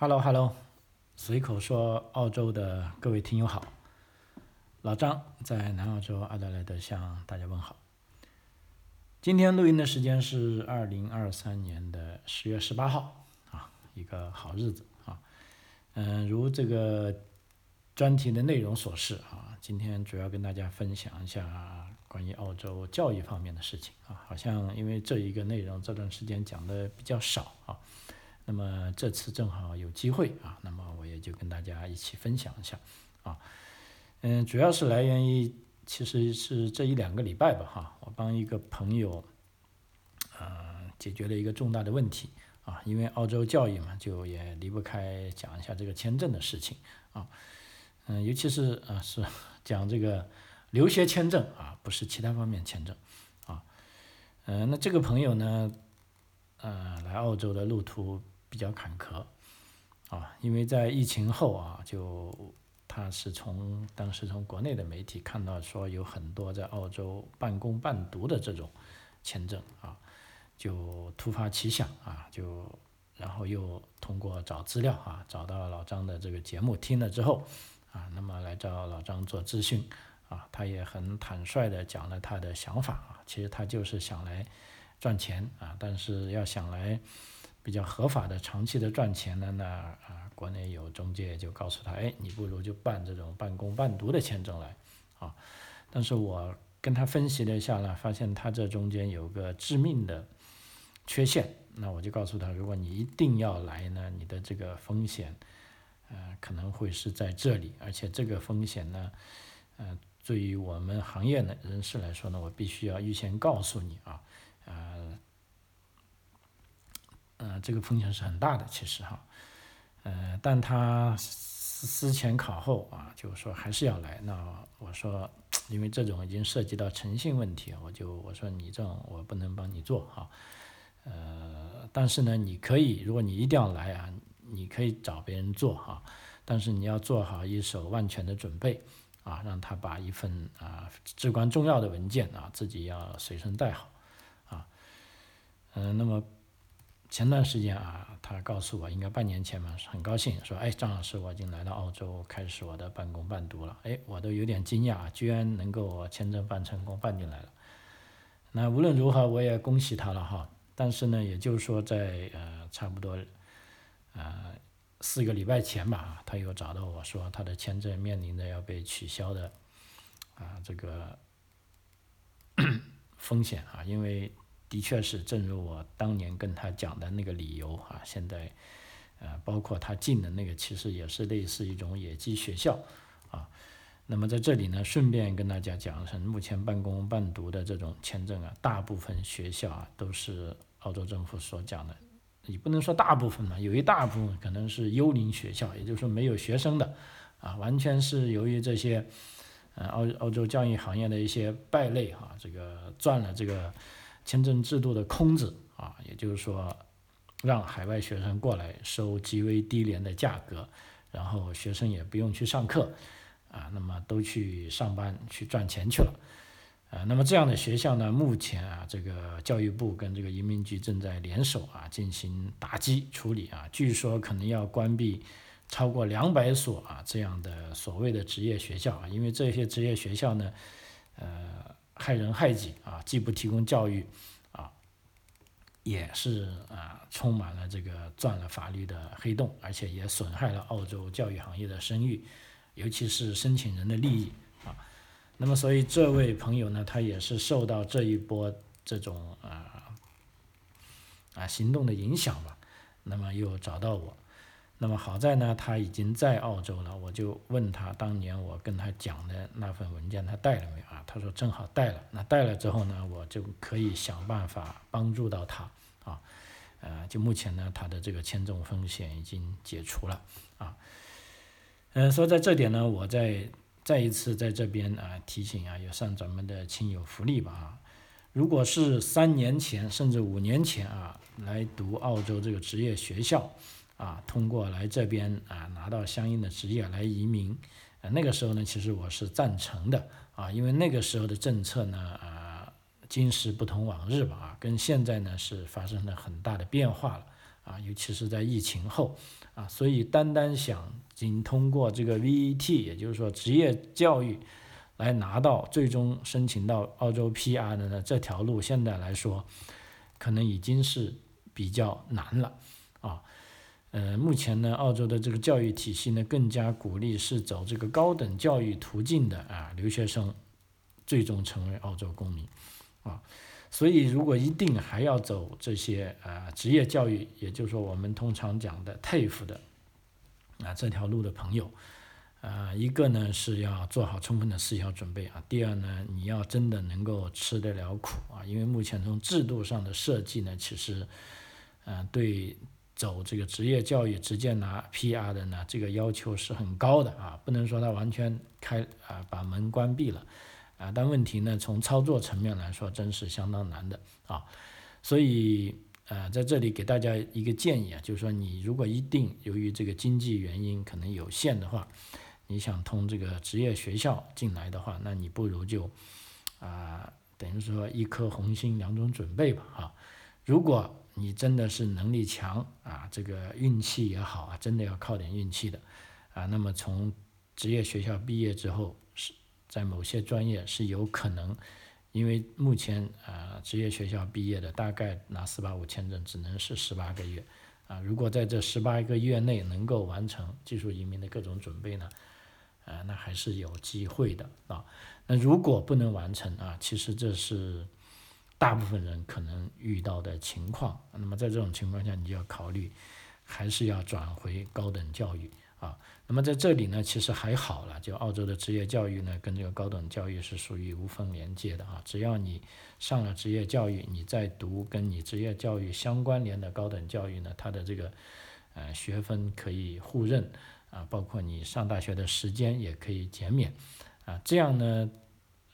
Hello Hello，随口说澳洲的各位听友好，老张在南澳洲阿德莱德向大家问好。今天录音的时间是二零二三年的十月十八号啊，一个好日子啊。嗯，如这个专题的内容所示啊，今天主要跟大家分享一下关于澳洲教育方面的事情啊。好像因为这一个内容这段时间讲的比较少啊。那么这次正好有机会啊，那么我也就跟大家一起分享一下啊，嗯，主要是来源于其实是这一两个礼拜吧哈，我帮一个朋友，呃，解决了一个重大的问题啊，因为澳洲教育嘛，就也离不开讲一下这个签证的事情啊，嗯，尤其是啊是讲这个留学签证啊，不是其他方面签证啊，嗯，那这个朋友呢，呃，来澳洲的路途。比较坎坷，啊，因为在疫情后啊，就他是从当时从国内的媒体看到说有很多在澳洲半工半读的这种签证啊，就突发奇想啊，就然后又通过找资料啊，找到老张的这个节目听了之后啊，那么来找老张做咨询啊，他也很坦率的讲了他的想法啊，其实他就是想来赚钱啊，但是要想来。比较合法的长期的赚钱的那啊，国内有中介就告诉他，哎，你不如就办这种半工半读的签证来啊。但是我跟他分析了一下呢，发现他这中间有个致命的缺陷。那我就告诉他，如果你一定要来呢，你的这个风险，呃，可能会是在这里，而且这个风险呢，呃，对于我们行业的人士来说呢，我必须要预先告诉你啊，呃。呃，这个风险是很大的，其实哈，呃，但他思思前考后啊，就是说还是要来。那我说，因为这种已经涉及到诚信问题，我就我说你这种我不能帮你做哈，呃，但是呢，你可以，如果你一定要来啊，你可以找别人做哈，但是你要做好一手万全的准备啊，让他把一份啊至关重要的文件啊自己要随身带好啊，嗯，那么。前段时间啊，他告诉我，应该半年前嘛，很高兴说，哎，张老师，我已经来到澳洲，开始我的半工半读了。哎，我都有点惊讶，居然能够签证办成功，办进来了。那无论如何，我也恭喜他了哈。但是呢，也就是说，在呃差不多呃四个礼拜前吧，他又找到我说，他的签证面临着要被取消的啊这个风险啊，因为。的确是，正如我当年跟他讲的那个理由啊，现在，呃，包括他进的那个，其实也是类似一种野鸡学校，啊，那么在这里呢，顺便跟大家讲一声，目前半工半读的这种签证啊，大部分学校啊都是澳洲政府所讲的，你不能说大部分嘛，有一大部分可能是幽灵学校，也就是说没有学生的，啊，完全是由于这些，呃，澳澳洲教育行业的一些败类哈，这个赚了这个。签证制度的空子啊，也就是说，让海外学生过来收极为低廉的价格，然后学生也不用去上课，啊，那么都去上班去赚钱去了，啊，那么这样的学校呢，目前啊，这个教育部跟这个移民局正在联手啊进行打击处理啊，据说可能要关闭超过两百所啊这样的所谓的职业学校啊，因为这些职业学校呢，呃。害人害己啊！既不提供教育，啊，也是啊，充满了这个钻了法律的黑洞，而且也损害了澳洲教育行业的声誉，尤其是申请人的利益啊。那么，所以这位朋友呢，他也是受到这一波这种啊啊行动的影响吧，那么又找到我。那么好在呢，他已经在澳洲了，我就问他当年我跟他讲的那份文件他带了没有啊？他说正好带了。那带了之后呢，我就可以想办法帮助到他啊。呃，就目前呢，他的这个签证风险已经解除了啊。嗯，说在这点呢，我再再一次在这边啊提醒啊，也算咱们的亲友福利吧啊。如果是三年前甚至五年前啊来读澳洲这个职业学校。啊，通过来这边啊，拿到相应的职业来移民，啊，那个时候呢，其实我是赞成的啊，因为那个时候的政策呢，啊，今时不同往日吧，啊，跟现在呢是发生了很大的变化了，啊，尤其是在疫情后啊，所以单单想仅通过这个 VET，也就是说职业教育来拿到最终申请到澳洲 PR 的呢，这条路现在来说可能已经是比较难了啊。呃，目前呢，澳洲的这个教育体系呢，更加鼓励是走这个高等教育途径的啊，留学生最终成为澳洲公民啊。所以，如果一定还要走这些啊职业教育，也就是说我们通常讲的 TAFE 的啊这条路的朋友，啊一个呢是要做好充分的思想准备啊，第二呢你要真的能够吃得了苦啊，因为目前从制度上的设计呢，其实，嗯对走这个职业教育直接拿 PR 的呢，这个要求是很高的啊，不能说他完全开啊把门关闭了。啊，但问题呢，从操作层面来说，真是相当难的啊。所以，呃，在这里给大家一个建议啊，就是说，你如果一定由于这个经济原因可能有限的话，你想通这个职业学校进来的话，那你不如就啊，等于说一颗红心两种准备吧啊。如果你真的是能力强啊，这个运气也好啊，真的要靠点运气的啊，那么从职业学校毕业之后是。在某些专业是有可能，因为目前啊职业学校毕业的大概拿四八五签证只能是十八个月，啊如果在这十八个月内能够完成技术移民的各种准备呢，啊那还是有机会的啊。那如果不能完成啊，其实这是大部分人可能遇到的情况。那么在这种情况下，你就要考虑还是要转回高等教育啊。那么在这里呢，其实还好了，就澳洲的职业教育呢，跟这个高等教育是属于无缝连接的啊。只要你上了职业教育，你再读跟你职业教育相关联的高等教育呢，它的这个呃学分可以互认啊，包括你上大学的时间也可以减免啊。这样呢，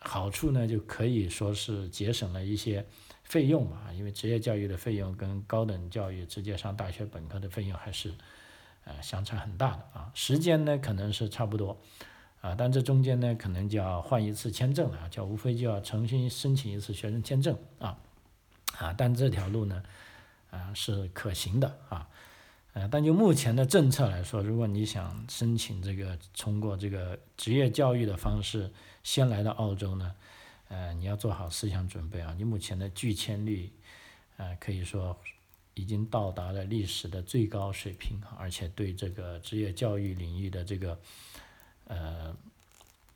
好处呢就可以说是节省了一些费用嘛，因为职业教育的费用跟高等教育直接上大学本科的费用还是。呃，相差很大的啊，时间呢可能是差不多，啊，但这中间呢可能就要换一次签证了，叫无非就要重新申请一次学生签证啊，啊，但这条路呢，啊是可行的啊，呃，但就目前的政策来说，如果你想申请这个通过这个职业教育的方式先来到澳洲呢，呃，你要做好思想准备啊，你目前的拒签率，呃，可以说。已经到达了历史的最高水平，而且对这个职业教育领域的这个呃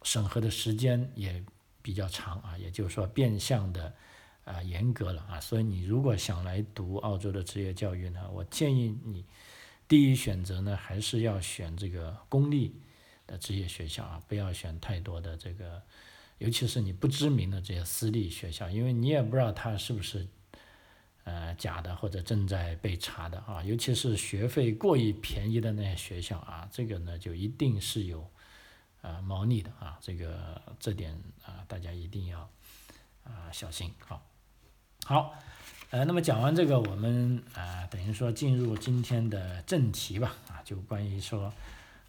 审核的时间也比较长啊，也就是说变相的啊严格了啊，所以你如果想来读澳洲的职业教育呢，我建议你第一选择呢还是要选这个公立的职业学校啊，不要选太多的这个，尤其是你不知名的这些私立学校，因为你也不知道它是不是。呃，假的或者正在被查的啊，尤其是学费过于便宜的那些学校啊，这个呢就一定是有啊猫腻的啊，这个这点啊大家一定要啊小心好。好，呃，那么讲完这个，我们啊等于说进入今天的正题吧啊，就关于说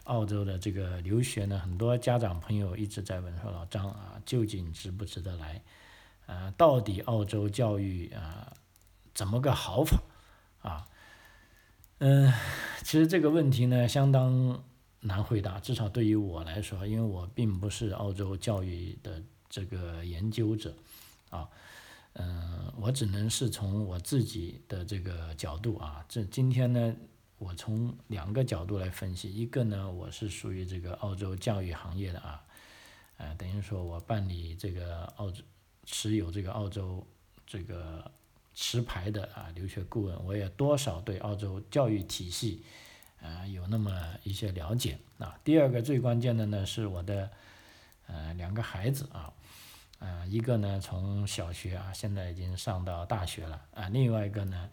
澳洲的这个留学呢，很多家长朋友一直在问说老张啊，究竟值不值得来？啊，到底澳洲教育啊？怎么个好法啊？嗯，其实这个问题呢相当难回答，至少对于我来说，因为我并不是澳洲教育的这个研究者啊。嗯，我只能是从我自己的这个角度啊。这今天呢，我从两个角度来分析。一个呢，我是属于这个澳洲教育行业的啊，呃，等于说我办理这个澳洲持有这个澳洲这个。持牌的啊，留学顾问，我也多少对澳洲教育体系啊有那么一些了解啊。第二个最关键的呢，是我的呃两个孩子啊，啊一个呢从小学啊现在已经上到大学了啊，另外一个呢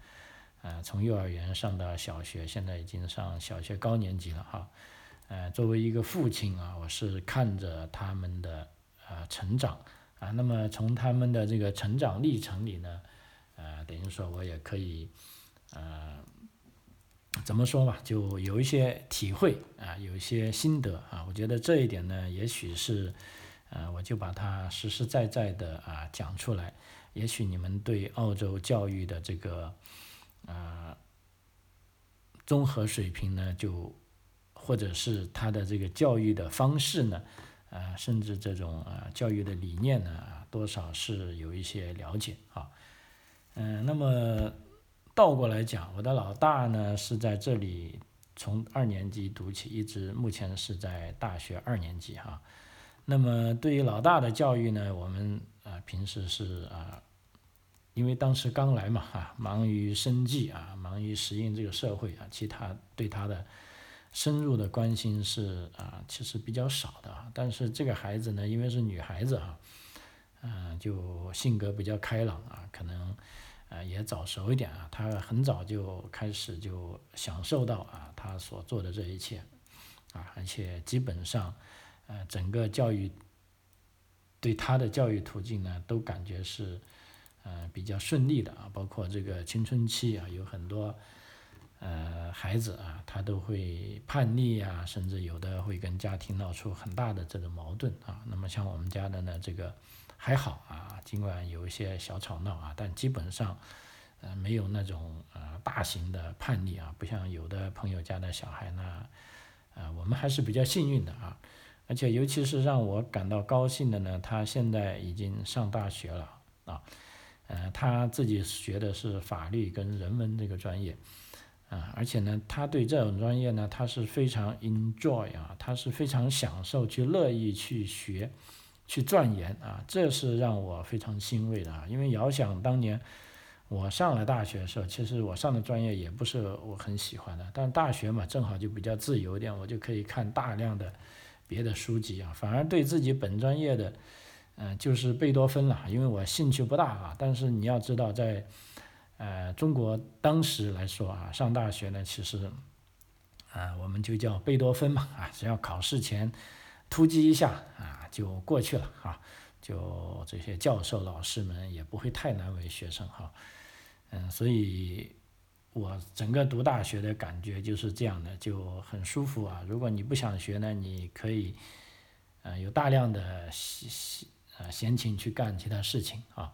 啊从幼儿园上到小学，现在已经上小学高年级了哈。呃，作为一个父亲啊，我是看着他们的啊成长啊，那么从他们的这个成长历程里呢。呃，等于说我也可以，呃，怎么说吧，就有一些体会啊，有一些心得啊。我觉得这一点呢，也许是，呃，我就把它实实在在的啊讲出来。也许你们对澳洲教育的这个，啊，综合水平呢，就或者是他的这个教育的方式呢，呃，甚至这种呃教育的理念呢，多少是有一些了解啊。嗯，那么倒过来讲，我的老大呢是在这里从二年级读起，一直目前是在大学二年级哈。那么对于老大的教育呢，我们啊平时是啊。因为当时刚来嘛，哈，忙于生计啊，忙于适应这个社会啊，其他对他的深入的关心是啊，其实比较少的啊。但是这个孩子呢，因为是女孩子啊，嗯，就性格比较开朗啊，可能呃也早熟一点啊，她很早就开始就享受到啊，她所做的这一切啊，而且基本上呃整个教育对他的教育途径呢，都感觉是。呃，比较顺利的啊，包括这个青春期啊，有很多呃孩子啊，他都会叛逆啊，甚至有的会跟家庭闹出很大的这种矛盾啊。那么像我们家的呢，这个还好啊，尽管有一些小吵闹啊，但基本上呃没有那种呃大型的叛逆啊，不像有的朋友家的小孩呢，呃，我们还是比较幸运的啊。而且尤其是让我感到高兴的呢，他现在已经上大学了啊。呃，他自己学的是法律跟人文这个专业，啊，而且呢，他对这种专业呢，他是非常 enjoy 啊，他是非常享受去乐意去学，去钻研啊，这是让我非常欣慰的啊。因为遥想当年我上了大学的时候，其实我上的专业也不是我很喜欢的，但大学嘛，正好就比较自由一点，我就可以看大量的别的书籍啊，反而对自己本专业的。嗯，就是贝多芬了，因为我兴趣不大啊。但是你要知道，在呃中国当时来说啊，上大学呢，其实啊，我们就叫贝多芬嘛啊，只要考试前突击一下啊，就过去了哈。就这些教授老师们也不会太难为学生哈。嗯，所以我整个读大学的感觉就是这样的，就很舒服啊。如果你不想学呢，你可以呃有大量的啊，闲情去干其他事情啊，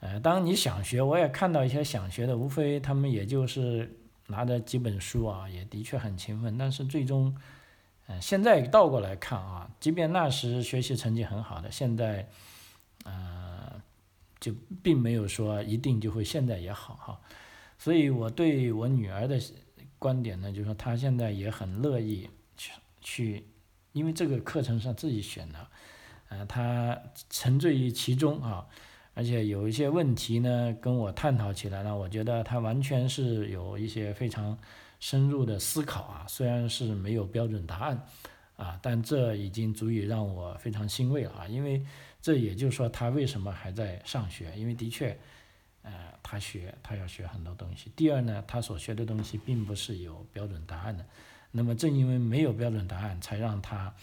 呃，当你想学，我也看到一些想学的，无非他们也就是拿着几本书啊，也的确很勤奋，但是最终，嗯，现在倒过来看啊，即便那时学习成绩很好的，现在，呃，就并没有说一定就会现在也好哈，所以我对我女儿的观点呢，就是说她现在也很乐意去去，因为这个课程是自己选的。呃，她沉醉于其中啊，而且有一些问题呢，跟我探讨起来呢，我觉得她完全是有一些非常深入的思考啊，虽然是没有标准答案啊，但这已经足以让我非常欣慰了啊，因为这也就是说他为什么还在上学，因为的确，呃，他学他要学很多东西。第二呢，他所学的东西并不是有标准答案的，那么正因为没有标准答案，才让他。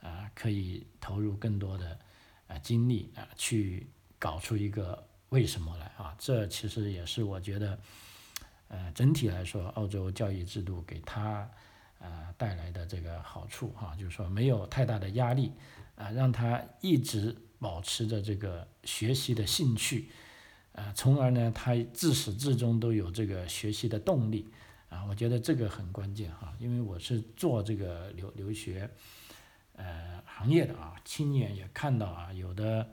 啊，可以投入更多的啊精力啊，去搞出一个为什么来啊？这其实也是我觉得，呃，整体来说，澳洲教育制度给他啊带来的这个好处哈，就是说没有太大的压力啊，让他一直保持着这个学习的兴趣啊，从而呢，他自始至终都有这个学习的动力啊。我觉得这个很关键哈，因为我是做这个留留学。呃，行业的啊，亲眼也看到啊，有的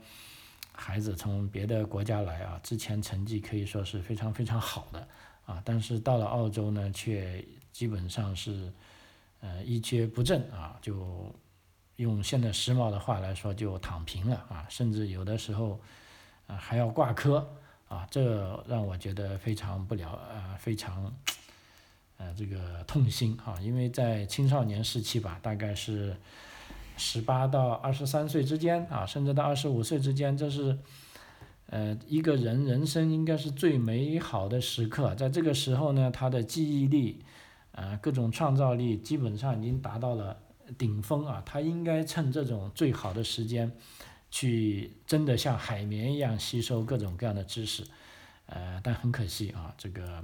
孩子从别的国家来啊，之前成绩可以说是非常非常好的啊，但是到了澳洲呢，却基本上是呃一蹶不振啊，就用现在时髦的话来说，就躺平了啊，甚至有的时候啊还要挂科啊，这让我觉得非常不了呃非常呃这个痛心啊，因为在青少年时期吧，大概是。十八到二十三岁之间啊，甚至到二十五岁之间，这是，呃，一个人人生应该是最美好的时刻。在这个时候呢，他的记忆力，啊，各种创造力基本上已经达到了顶峰啊。他应该趁这种最好的时间，去真的像海绵一样吸收各种各样的知识，呃，但很可惜啊，这个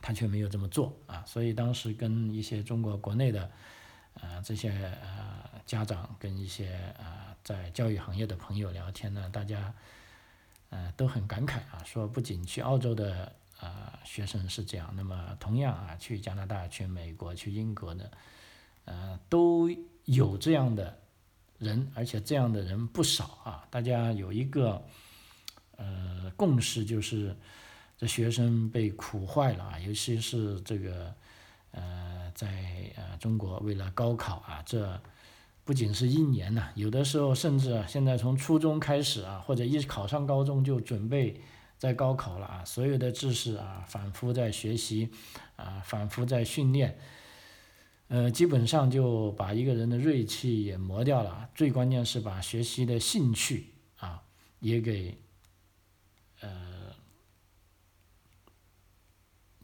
他却没有这么做啊。所以当时跟一些中国国内的。呃，这些呃家长跟一些呃在教育行业的朋友聊天呢，大家呃都很感慨啊，说不仅去澳洲的呃学生是这样，那么同样啊去加拿大、去美国、去英国的，呃都有这样的人，而且这样的人不少啊。大家有一个呃共识，就是这学生被苦坏了啊，尤其是这个呃在呃中国为了高考啊这。不仅是一年呐，有的时候甚至现在从初中开始啊，或者一考上高中就准备在高考了啊，所有的知识啊反复在学习，啊反复在训练，呃基本上就把一个人的锐气也磨掉了，最关键是把学习的兴趣啊也给，呃，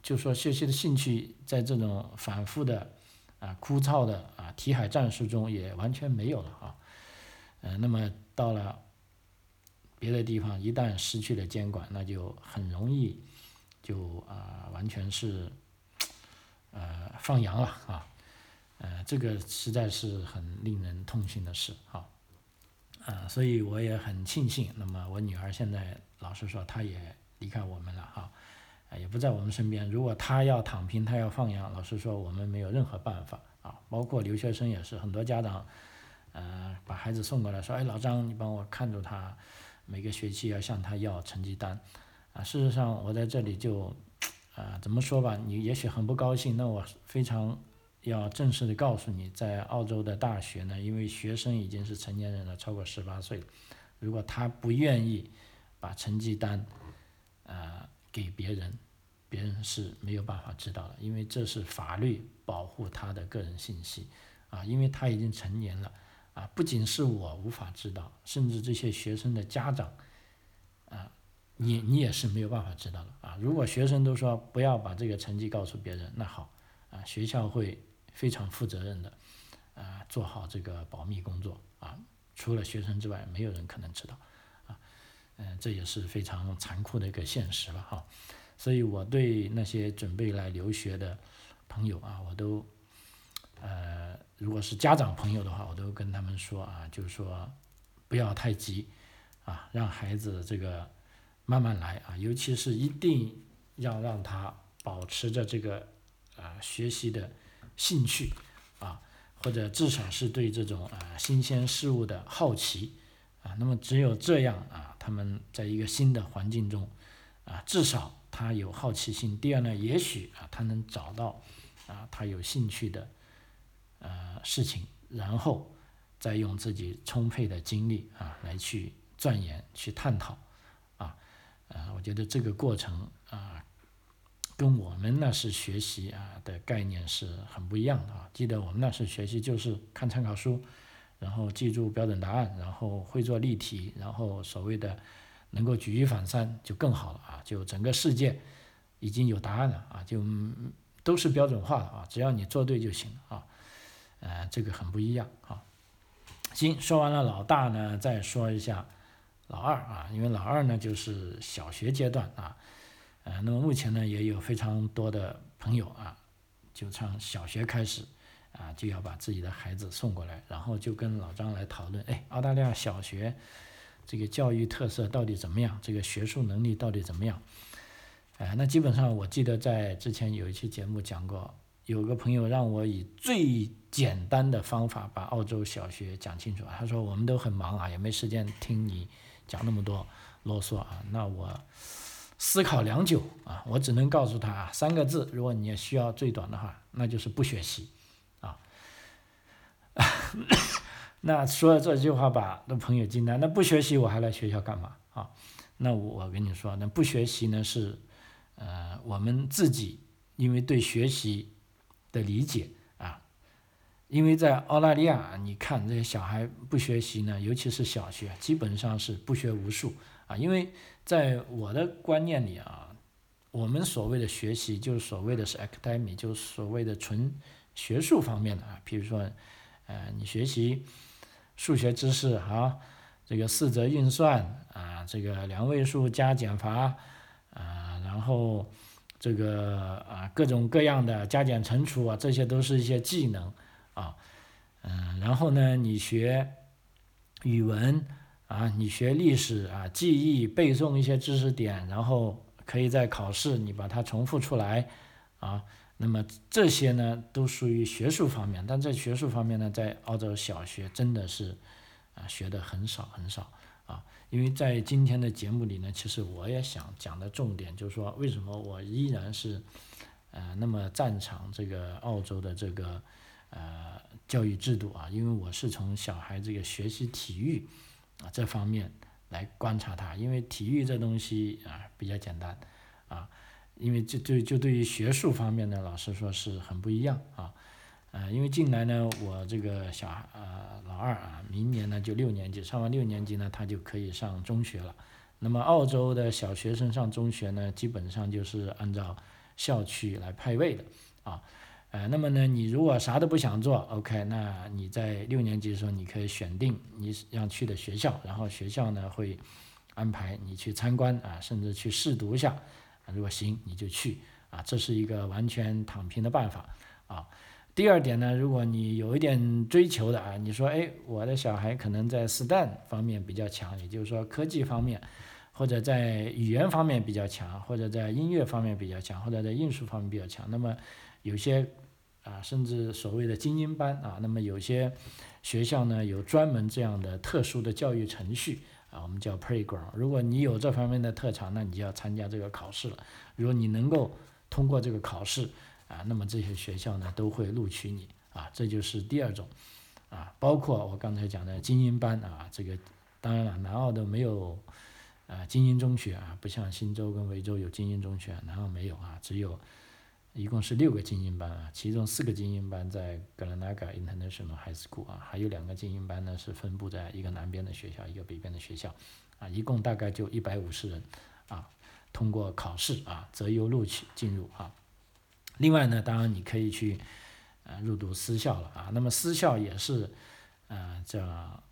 就说学习的兴趣在这种反复的。啊，枯燥的啊，题海战术中也完全没有了啊，呃，那么到了别的地方，一旦失去了监管，那就很容易就啊，完全是呃放羊了啊，呃，这个实在是很令人痛心的事哈，啊，所以我也很庆幸，那么我女儿现在老实说，她也离开我们了哈。也不在我们身边。如果她要躺平，她要放养，老实说，我们没有任何办法啊。包括留学生也是，很多家长，呃，把孩子送过来，说：“哎，老张，你帮我看住他，每个学期要向他要成绩单。”啊，事实上，我在这里就，啊，怎么说吧，你也许很不高兴。那我非常要正式的告诉你，在澳洲的大学呢，因为学生已经是成年人了，超过十八岁，如果他不愿意把成绩单，啊，给别人。别人是没有办法知道的，因为这是法律保护他的个人信息，啊，因为他已经成年了，啊，不仅是我无法知道，甚至这些学生的家长，啊，你你也是没有办法知道的，啊，如果学生都说不要把这个成绩告诉别人，那好，啊，学校会非常负责任的，啊，做好这个保密工作，啊，除了学生之外，没有人可能知道，啊，嗯，这也是非常残酷的一个现实了，哈。所以我对那些准备来留学的朋友啊，我都，呃，如果是家长朋友的话，我都跟他们说啊，就是说不要太急，啊，让孩子这个慢慢来啊，尤其是一定要让他保持着这个啊学习的兴趣啊，或者至少是对这种啊新鲜事物的好奇啊，那么只有这样啊，他们在一个新的环境中啊，至少。他有好奇心，第二呢，也许啊，他能找到啊，他有兴趣的呃事情，然后再用自己充沛的精力啊来去钻研、去探讨啊，呃，我觉得这个过程啊，跟我们那时学习啊的概念是很不一样的啊。记得我们那时学习就是看参考书，然后记住标准答案，然后会做例题，然后所谓的。能够举一反三就更好了啊！就整个世界已经有答案了啊，就都是标准化的啊，只要你做对就行啊。呃，这个很不一样啊。行，说完了老大呢，再说一下老二啊，因为老二呢就是小学阶段啊。呃，那么目前呢也有非常多的朋友啊，就从小学开始啊就要把自己的孩子送过来，然后就跟老张来讨论，哎，澳大利亚小学。这个教育特色到底怎么样？这个学术能力到底怎么样？哎，那基本上我记得在之前有一期节目讲过，有个朋友让我以最简单的方法把澳洲小学讲清楚。他说我们都很忙啊，也没时间听你讲那么多啰嗦啊。那我思考良久啊，我只能告诉他啊三个字：如果你也需要最短的话，那就是不学习啊。那说了这句话吧，那朋友惊呆。那不学习我还来学校干嘛啊？那我跟你说，那不学习呢是，呃，我们自己因为对学习的理解啊，因为在澳大利亚，你看这些小孩不学习呢，尤其是小学，基本上是不学无术啊。因为在我的观念里啊，我们所谓的学习就是所谓的是 academy，就是所谓的纯学术方面的啊，比如说，呃，你学习。数学知识啊，这个四则运算啊，这个两位数加减法啊，然后这个啊各种各样的加减乘除啊，这些都是一些技能啊，嗯，然后呢，你学语文啊，你学历史啊，记忆背诵一些知识点，然后可以在考试你把它重复出来，啊，那么这些呢都属于学术方面，但在学术方面呢，在澳洲小学真的是啊学的很少很少啊，因为在今天的节目里呢，其实我也想讲的重点就是说，为什么我依然是呃那么赞成这个澳洲的这个呃教育制度啊，因为我是从小孩这个学习体育啊这方面。来观察它，因为体育这东西啊比较简单，啊，因为这对就对于学术方面呢，老师说是很不一样啊，呃，因为近来呢，我这个小孩呃老二啊，明年呢就六年级，上完六年级呢，他就可以上中学了。那么澳洲的小学生上中学呢，基本上就是按照校区来派位的啊。呃，那么呢，你如果啥都不想做，OK，那你在六年级的时候，你可以选定你要去的学校，然后学校呢会安排你去参观啊，甚至去试读一下，啊如果行你就去啊，这是一个完全躺平的办法啊。第二点呢，如果你有一点追求的啊，你说哎，我的小孩可能在 STEM 方面比较强，也就是说科技方面，或者在语言方面比较强，或者在音乐方面比较强，或者在艺术方面比较强，那么有些。啊，甚至所谓的精英班啊，那么有些学校呢有专门这样的特殊的教育程序啊，我们叫 playground。如果你有这方面的特长，那你就要参加这个考试了。如果你能够通过这个考试啊，那么这些学校呢都会录取你啊，这就是第二种啊。包括我刚才讲的精英班啊，这个当然了，南澳都没有啊精英中学啊，不像新州跟维州有精英中学，南澳没有啊，只有。一共是六个精英班啊，其中四个精英班在格兰纳嘎 International High School 啊，还有两个精英班呢是分布在一个南边的学校，一个北边的学校，啊，一共大概就一百五十人，啊，通过考试啊择优录取进入啊。另外呢，当然你可以去呃入读私校了啊，那么私校也是呃叫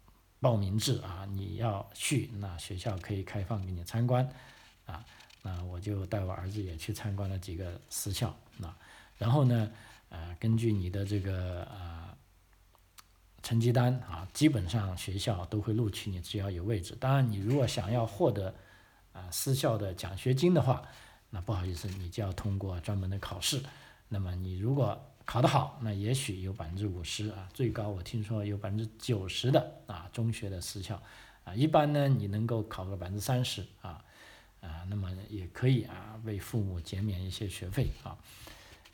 报名制啊，你要去那学校可以开放给你参观啊。那我就带我儿子也去参观了几个私校，那然后呢，呃，根据你的这个呃成绩单啊，基本上学校都会录取你，只要有位置。当然，你如果想要获得啊私校的奖学金的话，那不好意思，你就要通过专门的考试。那么你如果考得好，那也许有百分之五十啊，最高我听说有百分之九十的啊中学的私校啊，一般呢你能够考个百分之三十啊。啊，那么也可以啊，为父母减免一些学费啊，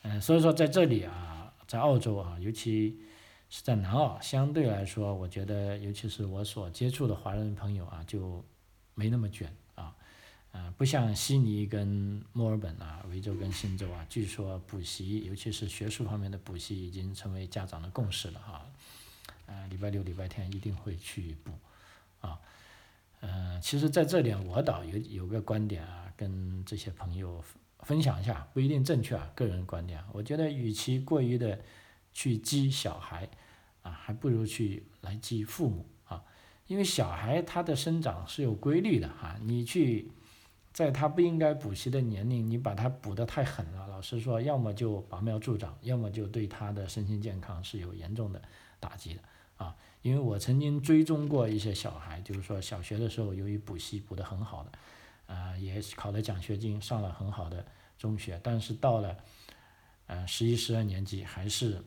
嗯，所以说在这里啊，在澳洲啊，尤其是在南澳，相对来说，我觉得，尤其是我所接触的华人朋友啊，就没那么卷啊，嗯，不像悉尼跟墨尔本啊，维州跟新州啊，据说补习，尤其是学术方面的补习，已经成为家长的共识了哈，啊，礼拜六、礼拜天一定会去补啊。嗯，其实在这里我倒有有个观点啊，跟这些朋友分享一下，不一定正确啊，个人观点。我觉得与其过于的去激小孩啊，还不如去来激父母啊，因为小孩他的生长是有规律的哈，你去在他不应该补习的年龄，你把他补得太狠了，老实说，要么就拔苗助长，要么就对他的身心健康是有严重的打击的啊。因为我曾经追踪过一些小孩，就是说小学的时候由于补习补得很好的，啊，也考了奖学金，上了很好的中学，但是到了，呃，十一、十二年级还是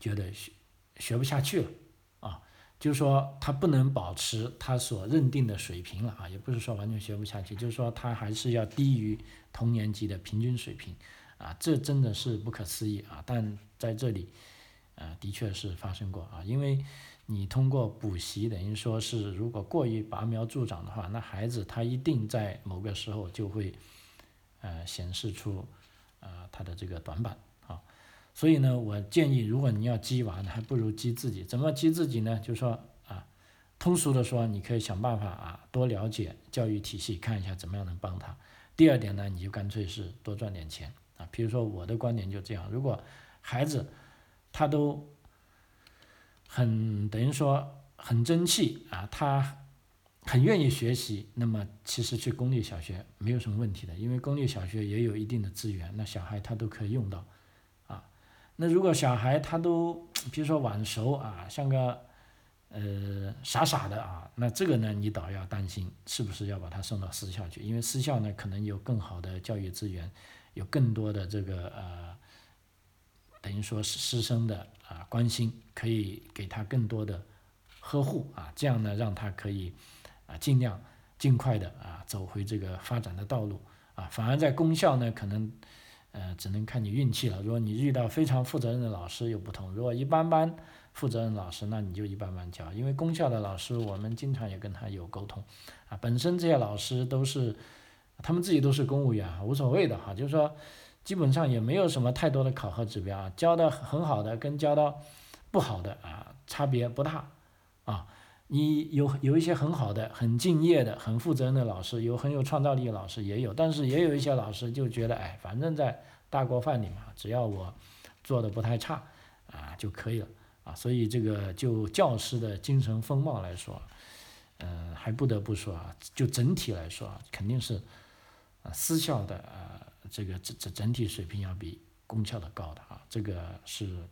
觉得学学不下去了，啊，就是说他不能保持他所认定的水平了啊，也不是说完全学不下去，就是说他还是要低于同年级的平均水平，啊，这真的是不可思议啊，但在这里。呃，的确是发生过啊，因为你通过补习，等于说是如果过于拔苗助长的话，那孩子他一定在某个时候就会，呃，显示出，呃，他的这个短板啊。所以呢，我建议，如果你要激娃，还不如激自己。怎么激自己呢？就说啊，通俗的说，你可以想办法啊，多了解教育体系，看一下怎么样能帮他。第二点呢，你就干脆是多赚点钱啊。比如说我的观点就这样，如果孩子，他都很等于说很争气啊，他很愿意学习。那么其实去公立小学没有什么问题的，因为公立小学也有一定的资源，那小孩他都可以用到啊。那如果小孩他都比如说晚熟啊，像个呃，傻傻的啊，那这个呢，你倒要担心，是不是要把他送到私校去？因为私校呢，可能有更好的教育资源，有更多的这个呃，等于说是师生的啊关心，可以给他更多的呵护啊，这样呢，让他可以啊尽量尽快的啊走回这个发展的道路啊。反而在公校呢，可能呃只能看你运气了。如果你遇到非常负责任的老师又不同，如果一般般。负责任老师，那你就一般般教，因为公校的老师，我们经常也跟他有沟通，啊，本身这些老师都是，他们自己都是公务员，无所谓的哈，就是说，基本上也没有什么太多的考核指标啊，教的很好的跟教的不好的啊，差别不大，啊，你有有一些很好的、很敬业的、很负责任的老师，有很有创造力的老师也有，但是也有一些老师就觉得，哎，反正在大锅饭里嘛，只要我做的不太差啊就可以了。啊，所以这个就教师的精神风貌来说，嗯，还不得不说啊，就整体来说啊，肯定是，啊，私校的啊，这个整整整体水平要比公校的高的啊，这个是，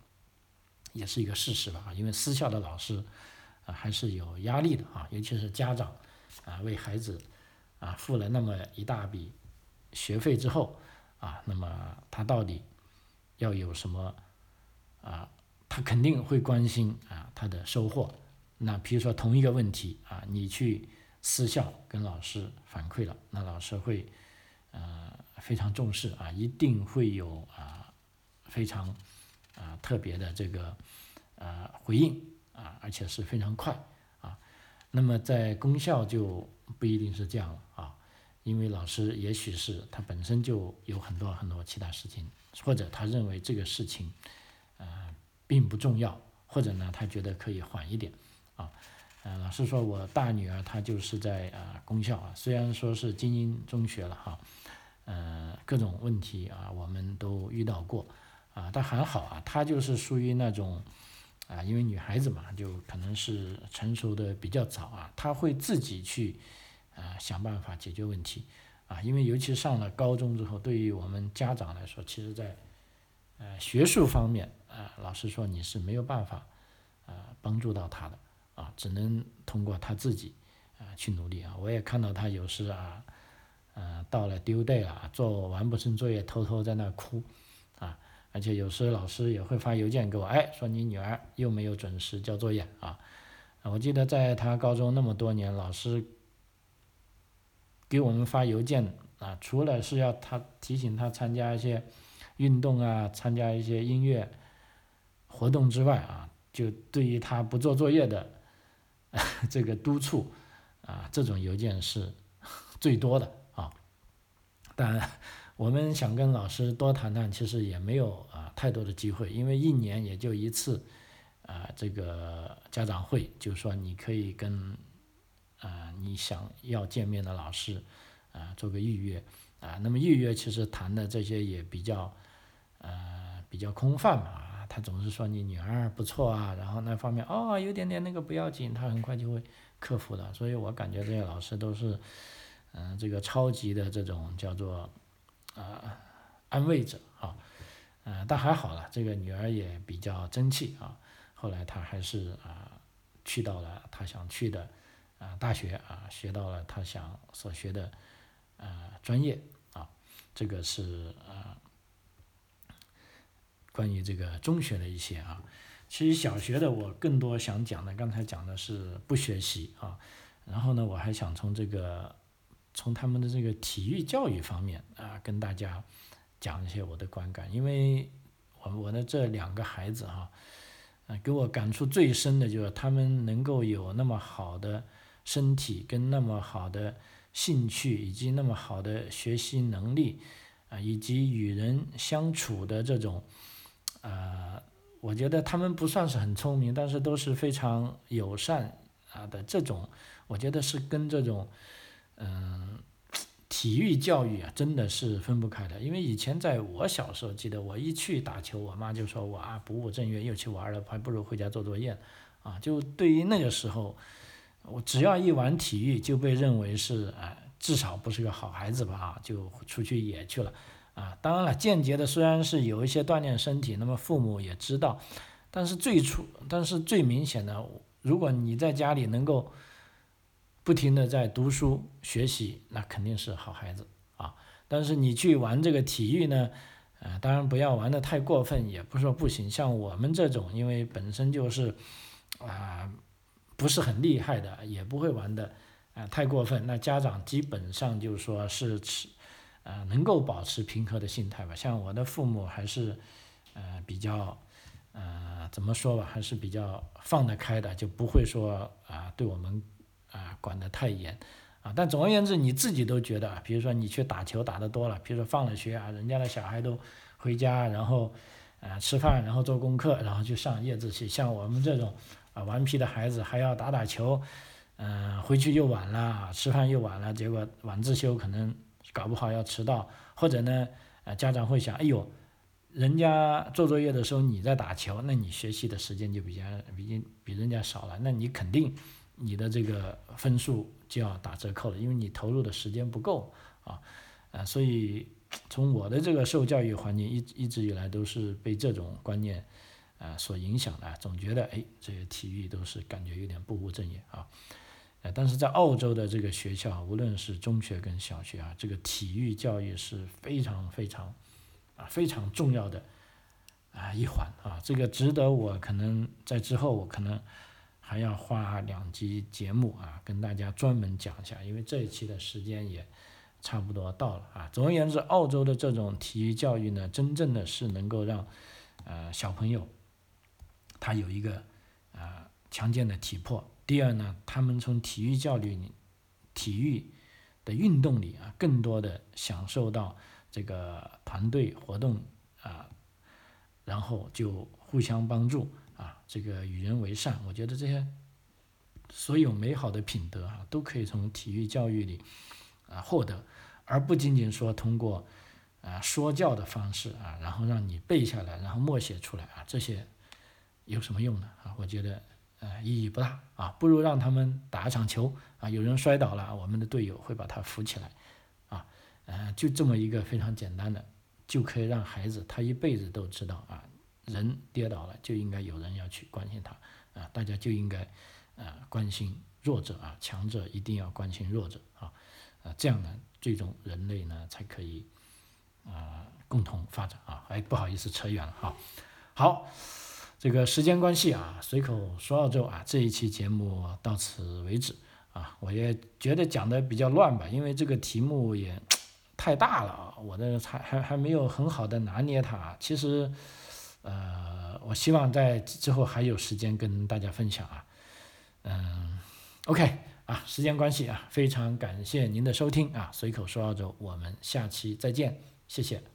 也是一个事实吧，因为私校的老师啊还是有压力的啊，尤其是家长啊为孩子啊付了那么一大笔学费之后啊，那么他到底要有什么啊？他肯定会关心啊，他的收获。那比如说同一个问题啊，你去私校跟老师反馈了，那老师会呃非常重视啊，一定会有啊非常啊特别的这个呃回应啊，而且是非常快啊。那么在公校就不一定是这样了啊，因为老师也许是他本身就有很多很多其他事情，或者他认为这个事情啊。并不重要，或者呢，他觉得可以缓一点，啊，呃，老师说，我大女儿她就是在啊公校啊，虽然说是精英中学了哈，呃，各种问题啊我们都遇到过，啊，但还好啊，她就是属于那种，啊，因为女孩子嘛，就可能是成熟的比较早啊，她会自己去啊想办法解决问题，啊，因为尤其上了高中之后，对于我们家长来说，其实在呃学术方面。啊，老师说你是没有办法，啊，帮助到他的，啊，只能通过他自己，啊，去努力啊。我也看到他有时啊，呃，到了丢 day 了，做完不成作业，偷偷在那哭，啊，而且有时老师也会发邮件给我，哎，说你女儿又没有准时交作业啊。我记得在他高中那么多年，老师给我们发邮件啊，除了是要他提醒他参加一些运动啊，参加一些音乐。活动之外啊，就对于他不做作业的 这个督促啊，这种邮件是最多的但。我们想跟老师多谈谈，其实也没有啊太多的机会，因为一年也就一次啊这个家长会，就是说你可以跟啊你想要见面的老师啊做个预约啊。那么预约其实谈的这些也比较呃比较空泛嘛。他总是说你女儿不错啊，然后那方面哦有点点那个不要紧，他很快就会克服的。所以我感觉这些老师都是，嗯，这个超级的这种叫做啊安慰者啊，嗯，但还好了，这个女儿也比较争气啊。后来她还是啊去到了她想去的啊大学啊，学到了她想所学的啊专业啊，这个是啊。关于这个中学的一些啊，其实小学的我更多想讲的，刚才讲的是不学习啊，然后呢，我还想从这个从他们的这个体育教育方面啊，跟大家讲一些我的观感，因为我我的这两个孩子哈，啊，给我感触最深的就是他们能够有那么好的身体，跟那么好的兴趣，以及那么好的学习能力啊，以及与人相处的这种。呃，我觉得他们不算是很聪明，但是都是非常友善啊的这种，我觉得是跟这种，嗯，体育教育啊，真的是分不开的。因为以前在我小时候，记得我一去打球，我妈就说我啊不务正业，又去玩了，还不如回家做作业，啊，就对于那个时候，我只要一玩体育，就被认为是啊，至少不是个好孩子吧，啊，就出去野去了。啊，当然了，间接的虽然是有一些锻炼身体，那么父母也知道，但是最初，但是最明显的，如果你在家里能够不停的在读书学习，那肯定是好孩子啊。但是你去玩这个体育呢，呃，当然不要玩的太过分，也不是说不行。像我们这种，因为本身就是啊不是很厉害的，也不会玩的啊太过分，那家长基本上就是说是持啊能够保持平和的心态吧。像我的父母还是呃比较呃怎么说吧，还是比较放得开的，就不会说啊对我们啊管得太严。啊，但总而言之，你自己都觉得，比如说你去打球打得多了，比如说放了学啊，人家的小孩都回家，然后，啊吃饭，然后做功课，然后就上夜自习。像我们这种啊顽皮的孩子，还要打打球，嗯，回去又晚了，吃饭又晚了，结果晚自修可能搞不好要迟到，或者呢，啊家长会想，哎呦，人家做作业的时候你在打球，那你学习的时间就比较比比人家少了，那你肯定。你的这个分数就要打折扣了，因为你投入的时间不够啊，啊，所以从我的这个受教育环境一一直以来都是被这种观念啊所影响的，总觉得哎，这个体育都是感觉有点不务正业啊，呃，但是在澳洲的这个学校，无论是中学跟小学啊，这个体育教育是非常非常啊非常重要的啊一环啊，这个值得我可能在之后我可能。还要花两集节目啊，跟大家专门讲一下，因为这一期的时间也差不多到了啊。总而言之，澳洲的这种体育教育呢，真正的是能够让呃小朋友他有一个啊强健的体魄。第二呢，他们从体育教育、体育的运动里啊，更多的享受到这个团队活动啊，然后就互相帮助。啊，这个与人为善，我觉得这些所有美好的品德啊，都可以从体育教育里啊获得，而不仅仅说通过啊说教的方式啊，然后让你背下来，然后默写出来啊，这些有什么用呢？啊，我觉得呃意义不大啊，不如让他们打一场球啊，有人摔倒了，我们的队友会把他扶起来啊，呃，就这么一个非常简单的，就可以让孩子他一辈子都知道啊。人跌倒了，就应该有人要去关心他，啊，大家就应该，啊，关心弱者啊，强者一定要关心弱者啊，啊，这样呢，最终人类呢才可以，啊，共同发展啊。哎，不好意思，扯远了哈。好，这个时间关系啊，随口说澳洲啊，这一期节目到此为止啊。我也觉得讲的比较乱吧，因为这个题目也太大了啊，我的还还还没有很好的拿捏它，啊其实。呃，我希望在之后还有时间跟大家分享啊，嗯，OK 啊，时间关系啊，非常感谢您的收听啊，随口说澳洲，我们下期再见，谢谢。